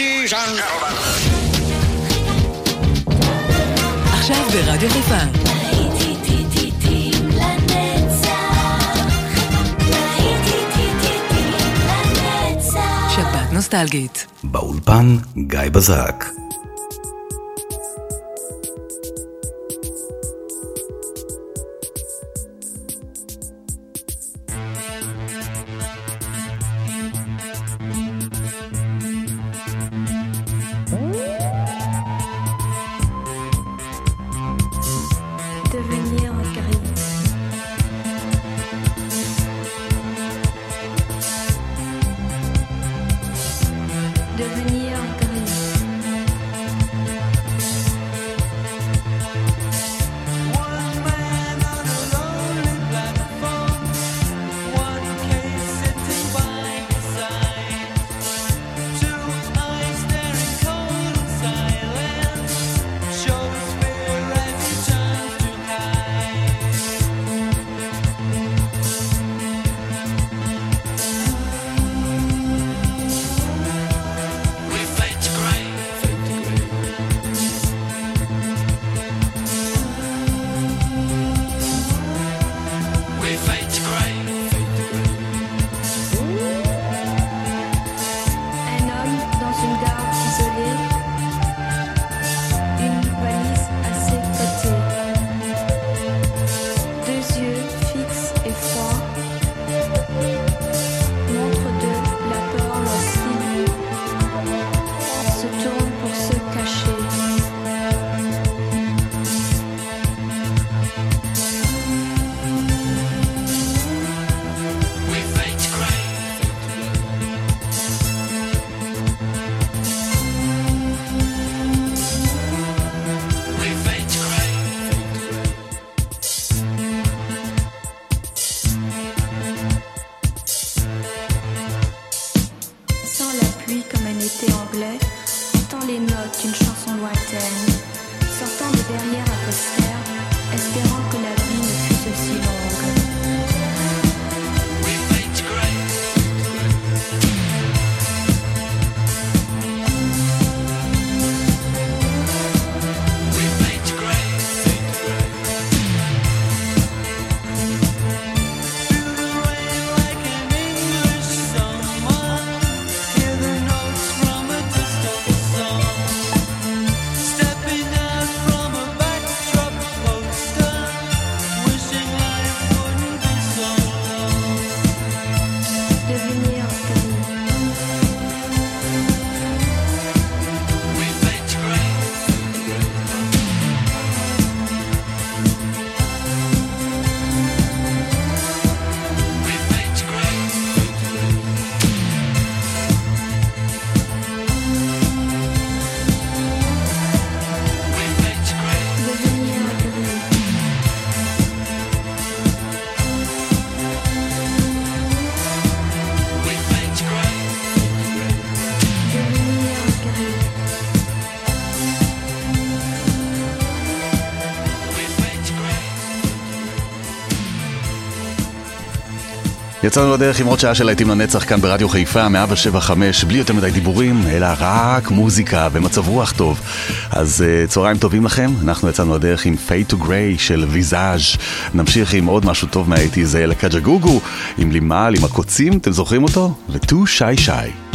Ladies and gentlemen. עכשיו ברדיו חיפה. שבת נוסטלגית. באולפן גיא בזק. יצאנו לדרך עם עוד שעה של להיטים לנצח כאן ברדיו חיפה, 175, בלי יותר מדי דיבורים, אלא רק מוזיקה ומצב רוח טוב. אז uh, צהריים טובים לכם, אנחנו יצאנו לדרך עם Fade to Grey של ויזאז'. נמשיך עם עוד משהו טוב מהאייטיז, לקג'ה גוגו, עם לימל, עם הקוצים, אתם זוכרים אותו? וטו שי שי.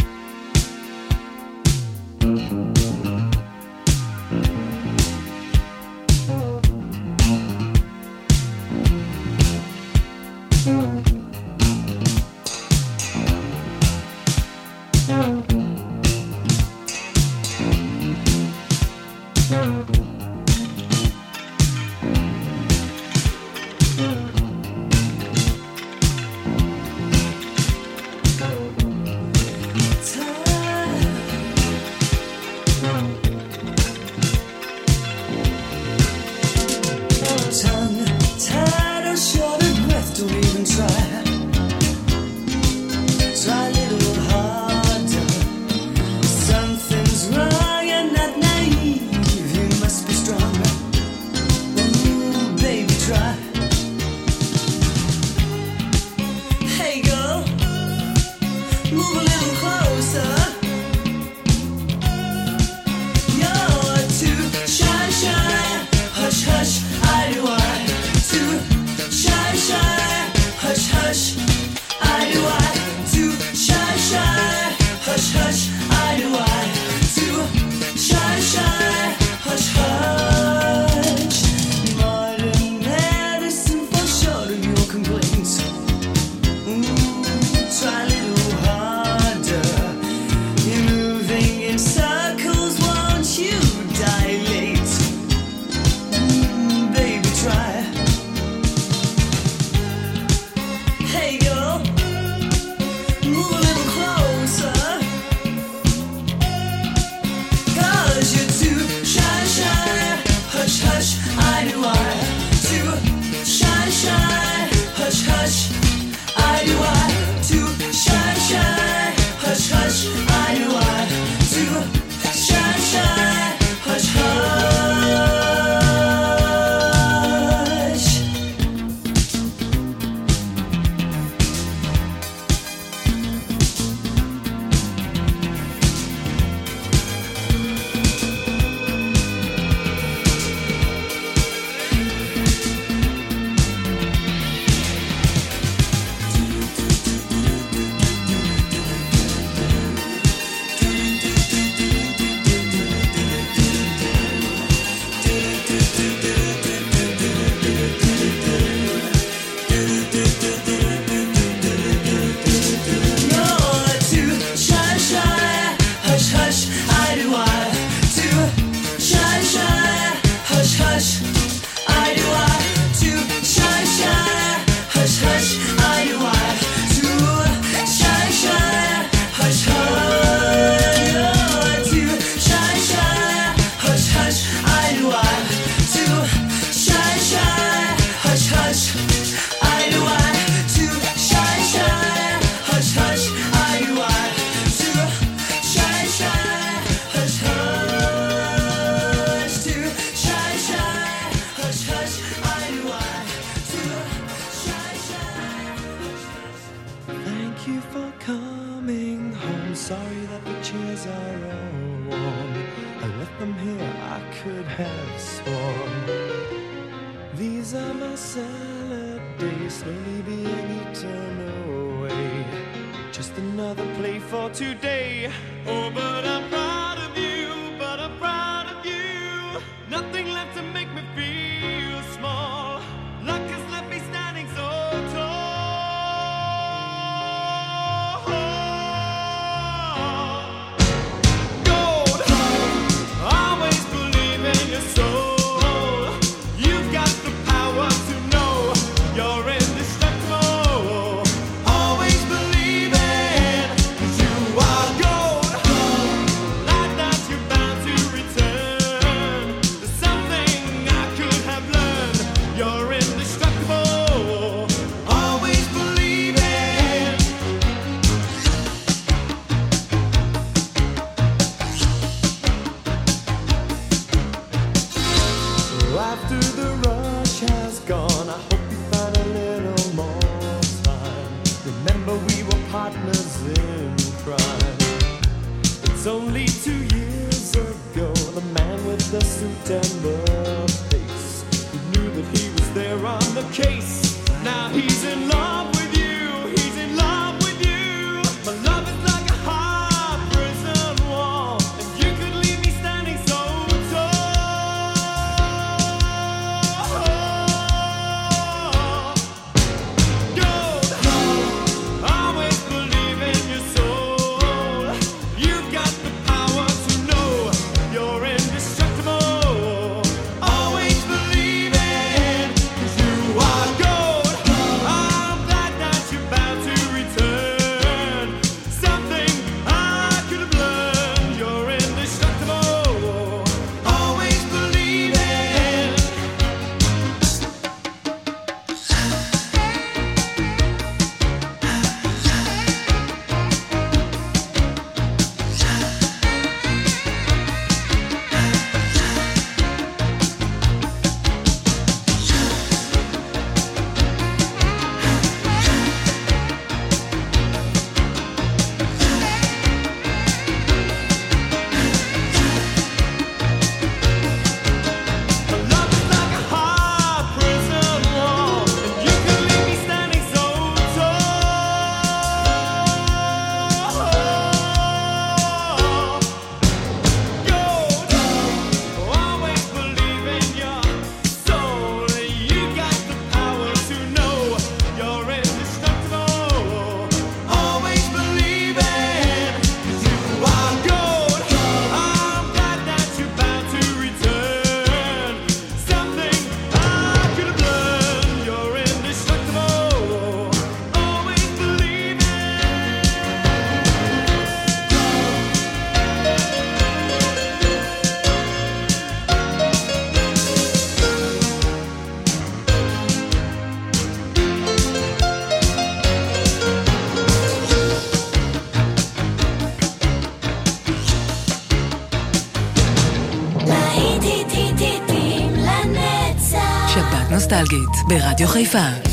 ברדיו חיפה.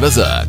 Bazar.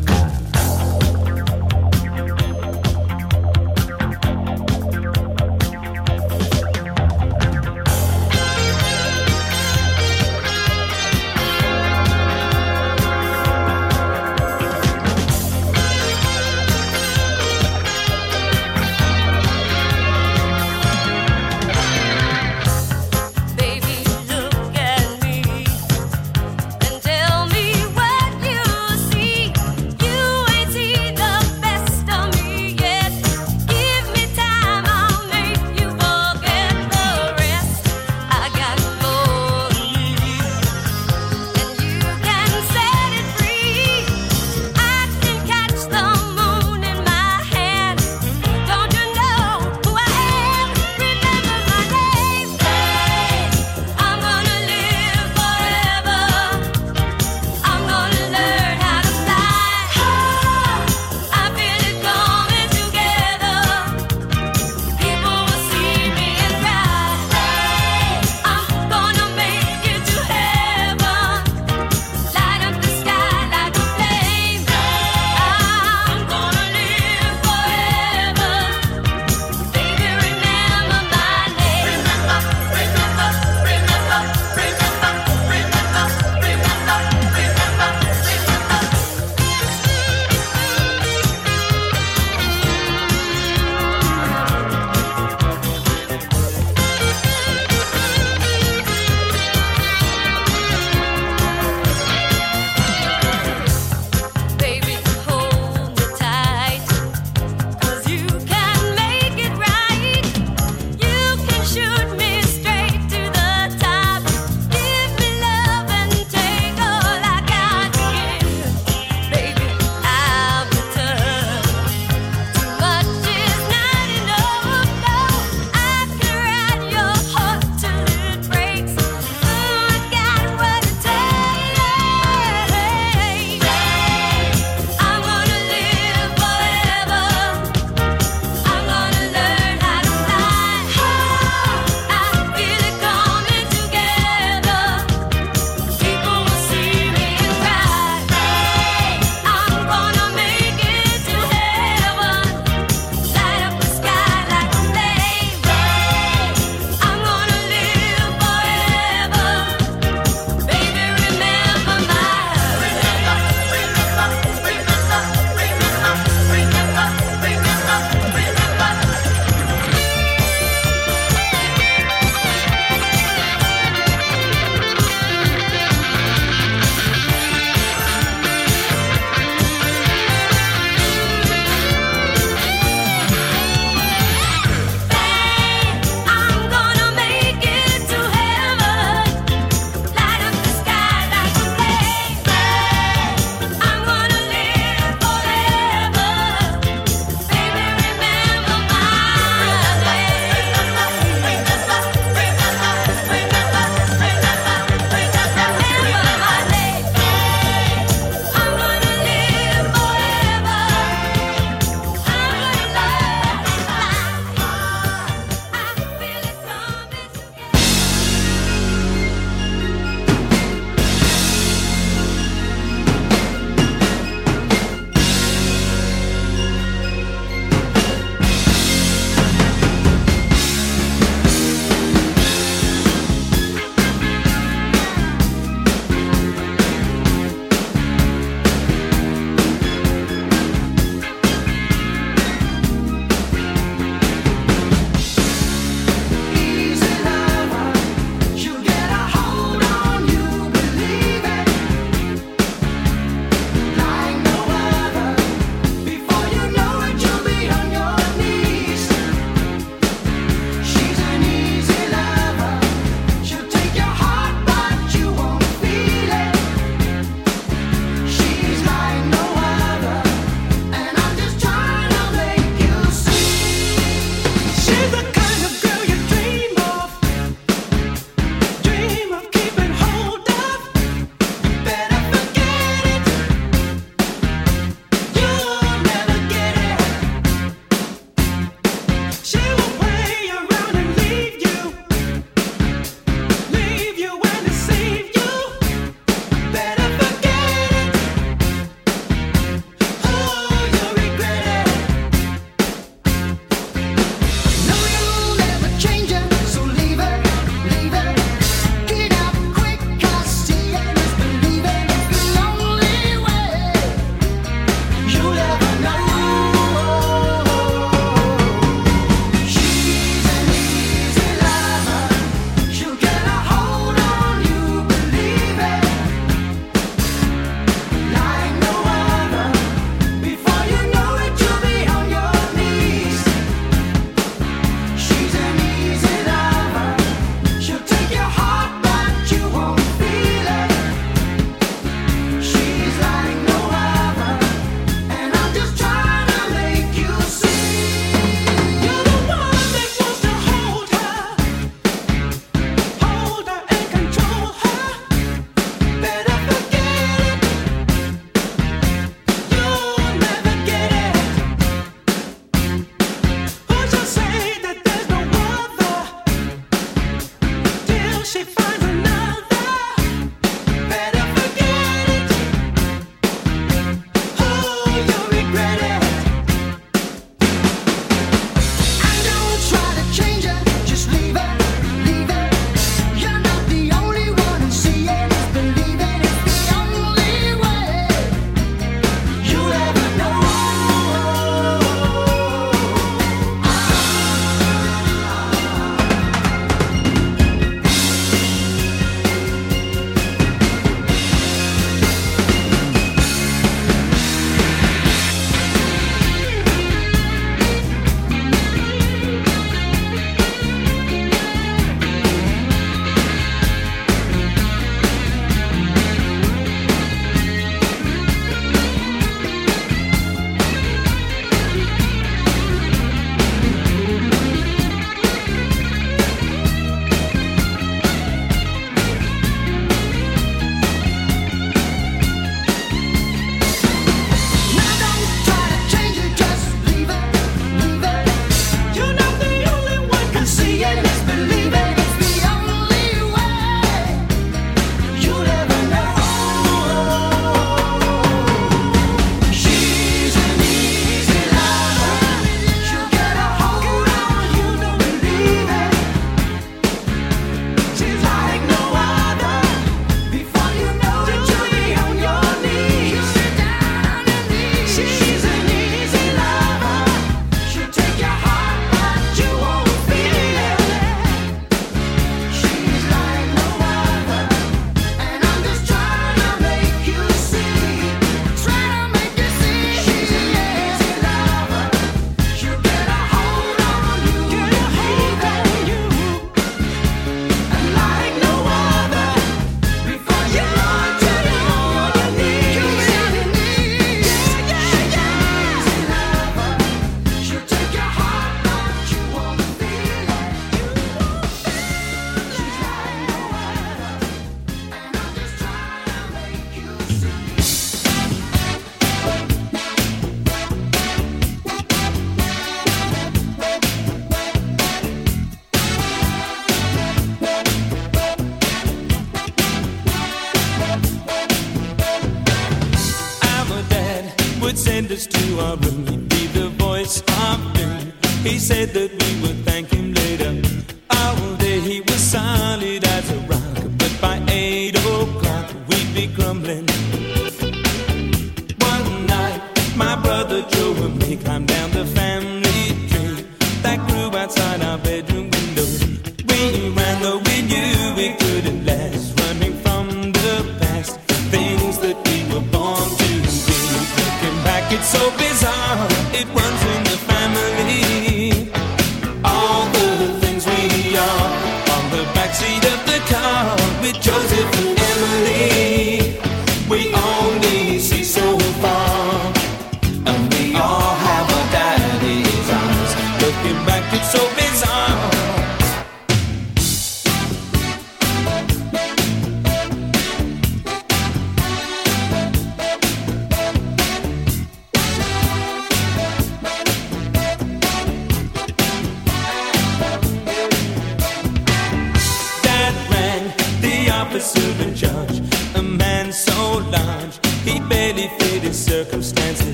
Joe and me climb down.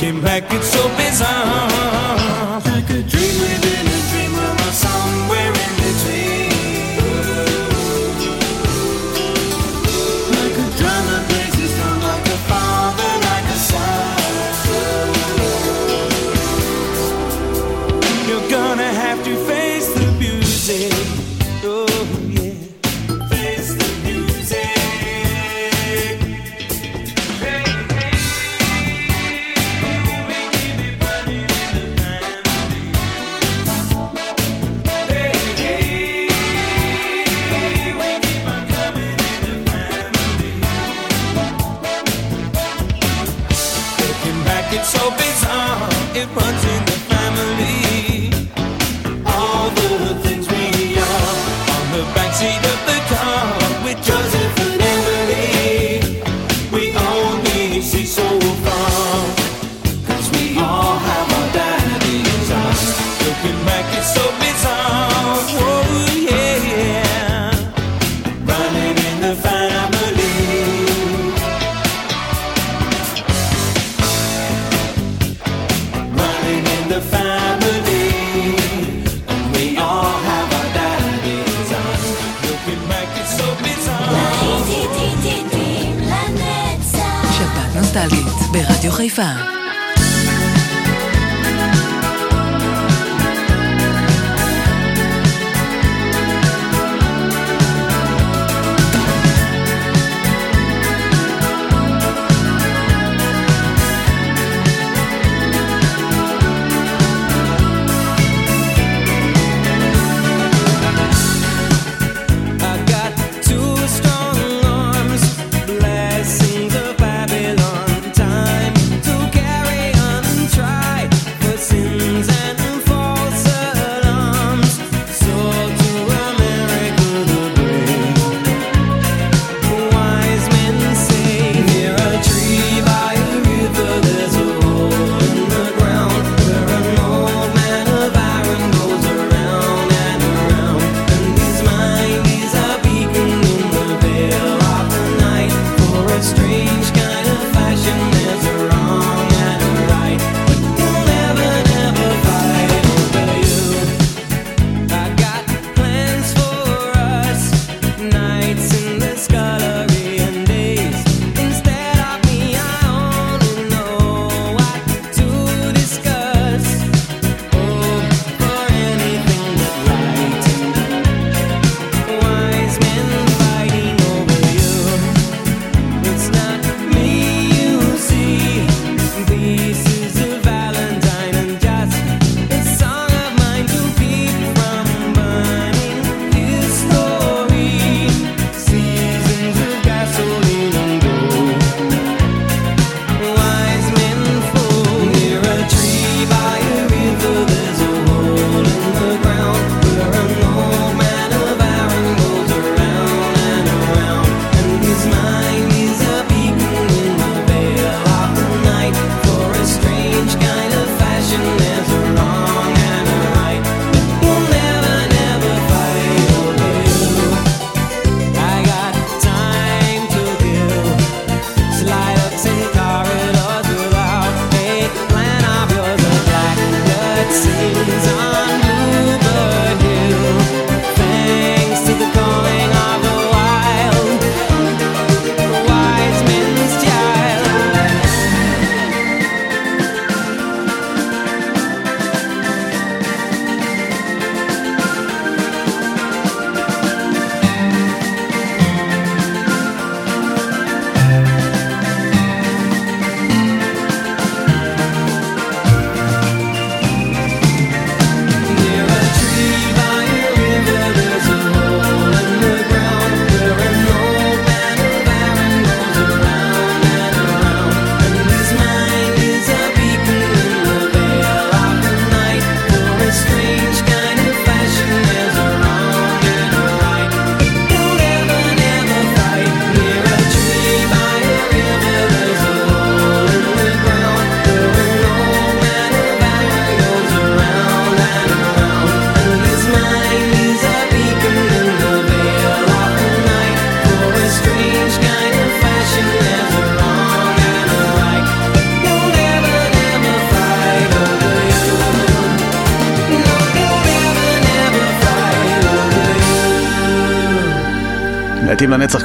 Came back, it's so bizarre.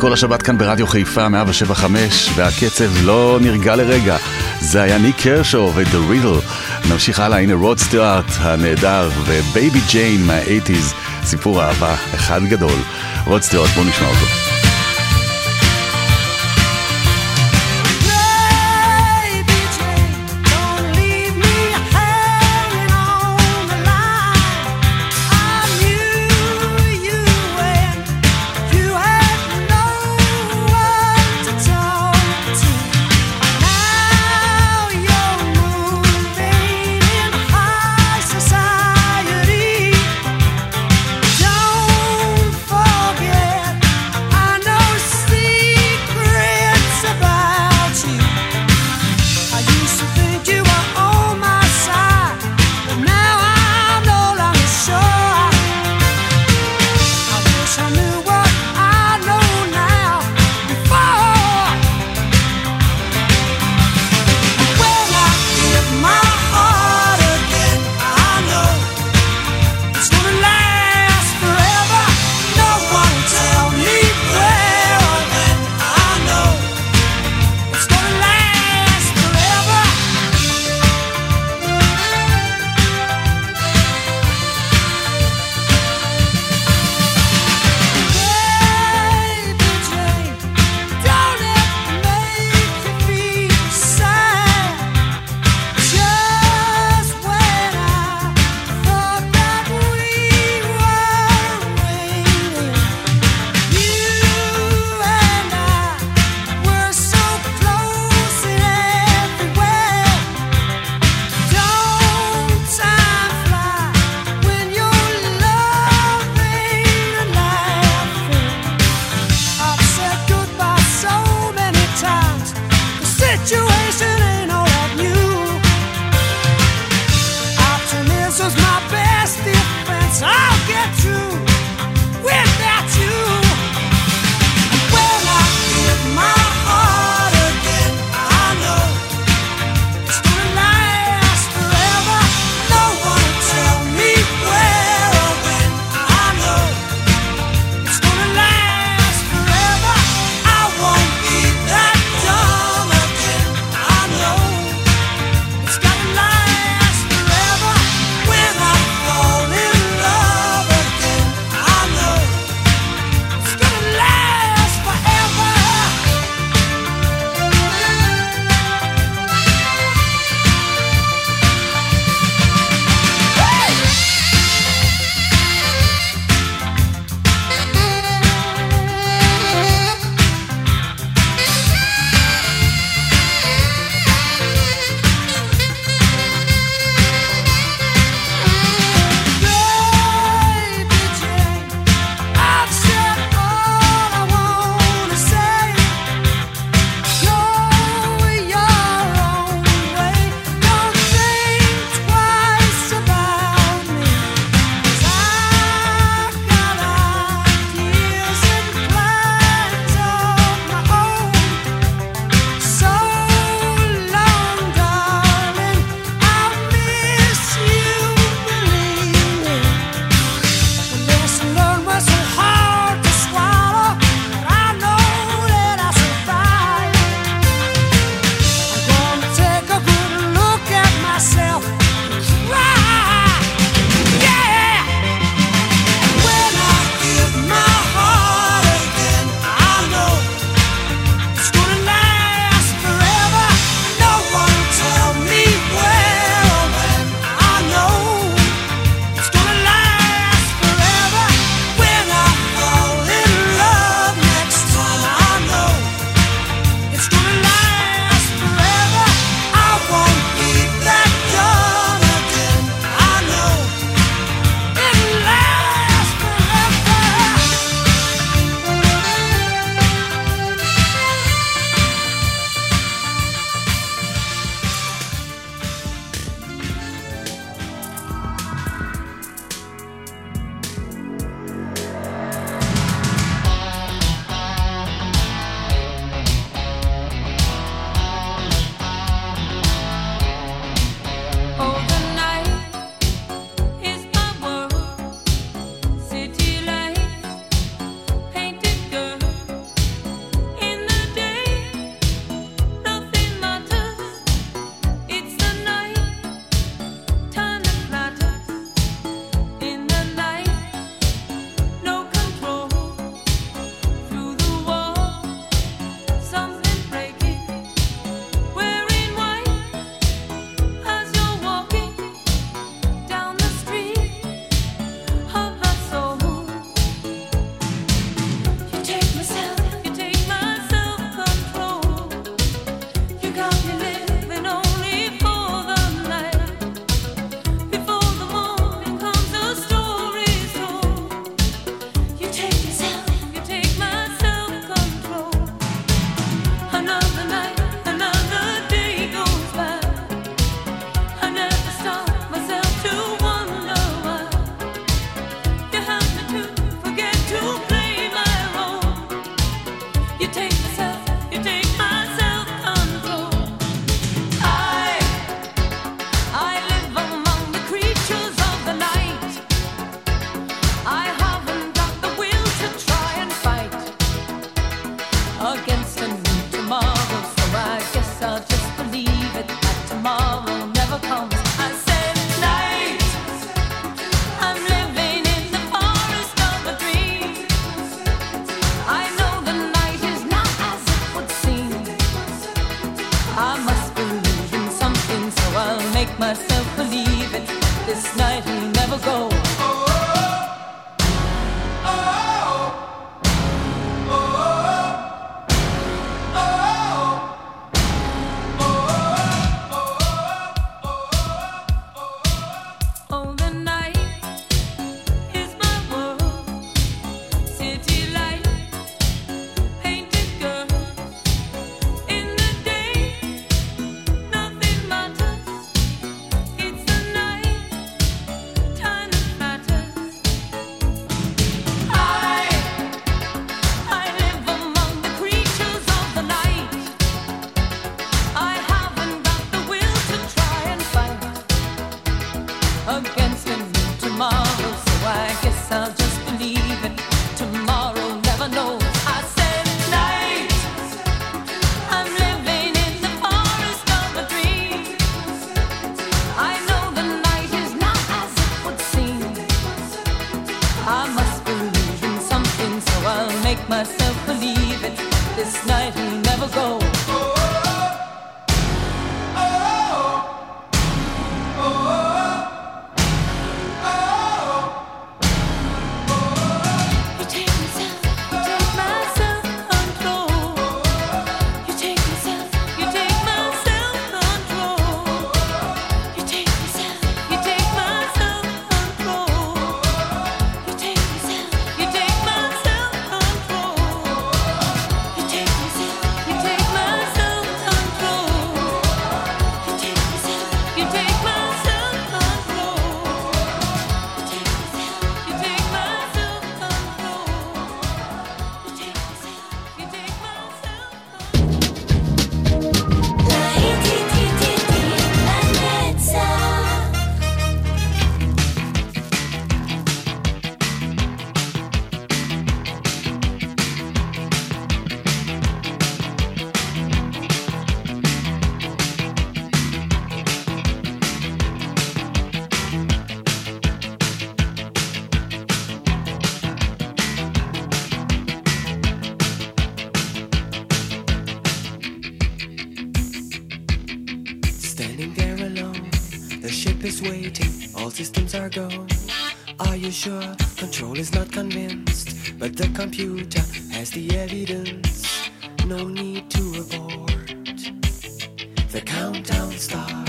כל השבת כאן ברדיו חיפה 175 והקצב לא נרגע לרגע. זה היה ניק קרשו ו-The נמשיך הלאה, הנה רוד סטיוארט הנהדר ו Baby Jane מה-80's סיפור אהבה אחד גדול. רוד סטיוארט בואו נשמע אותו is waiting, all systems are go. Are you sure? Control is not convinced, but the computer has the evidence. No need to abort. The countdown starts.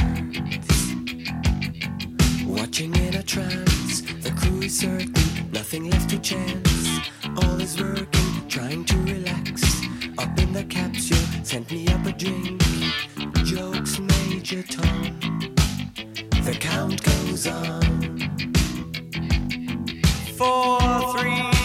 Watching in a trance, the crew is certain, nothing left to chance. All is working, trying to relax. Up in the capsule, sent me up a drink. Jokes, Major Tom. The count goes on. Four, three.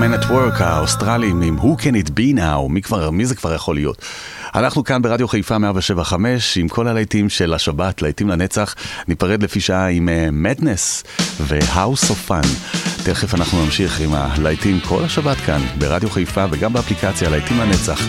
Men at Work האוסטרלים עם Who Can It Be Now, מי, כבר, מי זה כבר יכול להיות? אנחנו כאן ברדיו חיפה 175 עם כל הלהיטים של השבת, להיטים לנצח, ניפרד לפי שעה עם uh, Madness ו-House of Fun. תכף אנחנו נמשיך עם הלהיטים כל השבת כאן ברדיו חיפה וגם באפליקציה להיטים לנצח.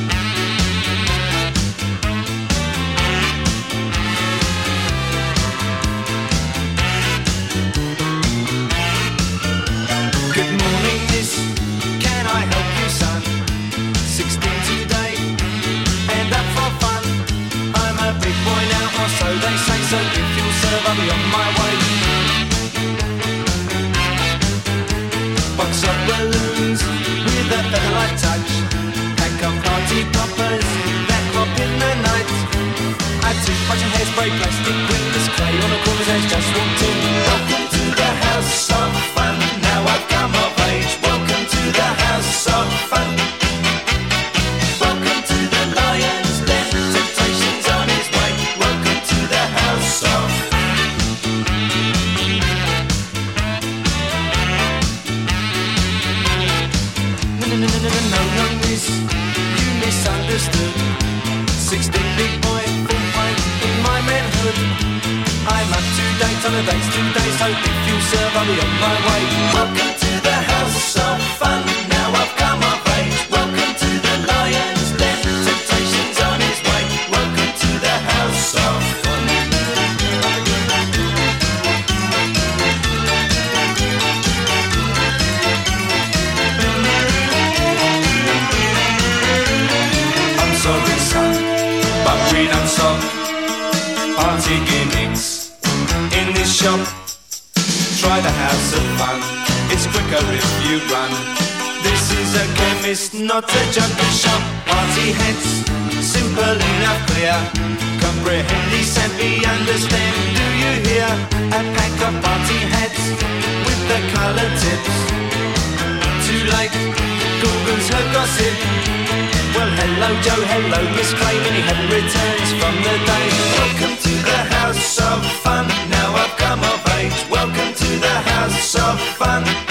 Hundred days, hope it serve, I'll be on my way. Welcome to the house of fun. inside a house of fun. It's quicker if you run. This is a chemist, not a junkie shop. Party heads, simple enough, clear. Comprehend, he understand. Do you hear? A pack of party heads with the color tips. Too late, Google's her gossip. Well, hello Joe, hello Miss Clayman, he hadn't returned from the day. Welcome to the house of fun, now I've come of age. Welcome to the house of fun.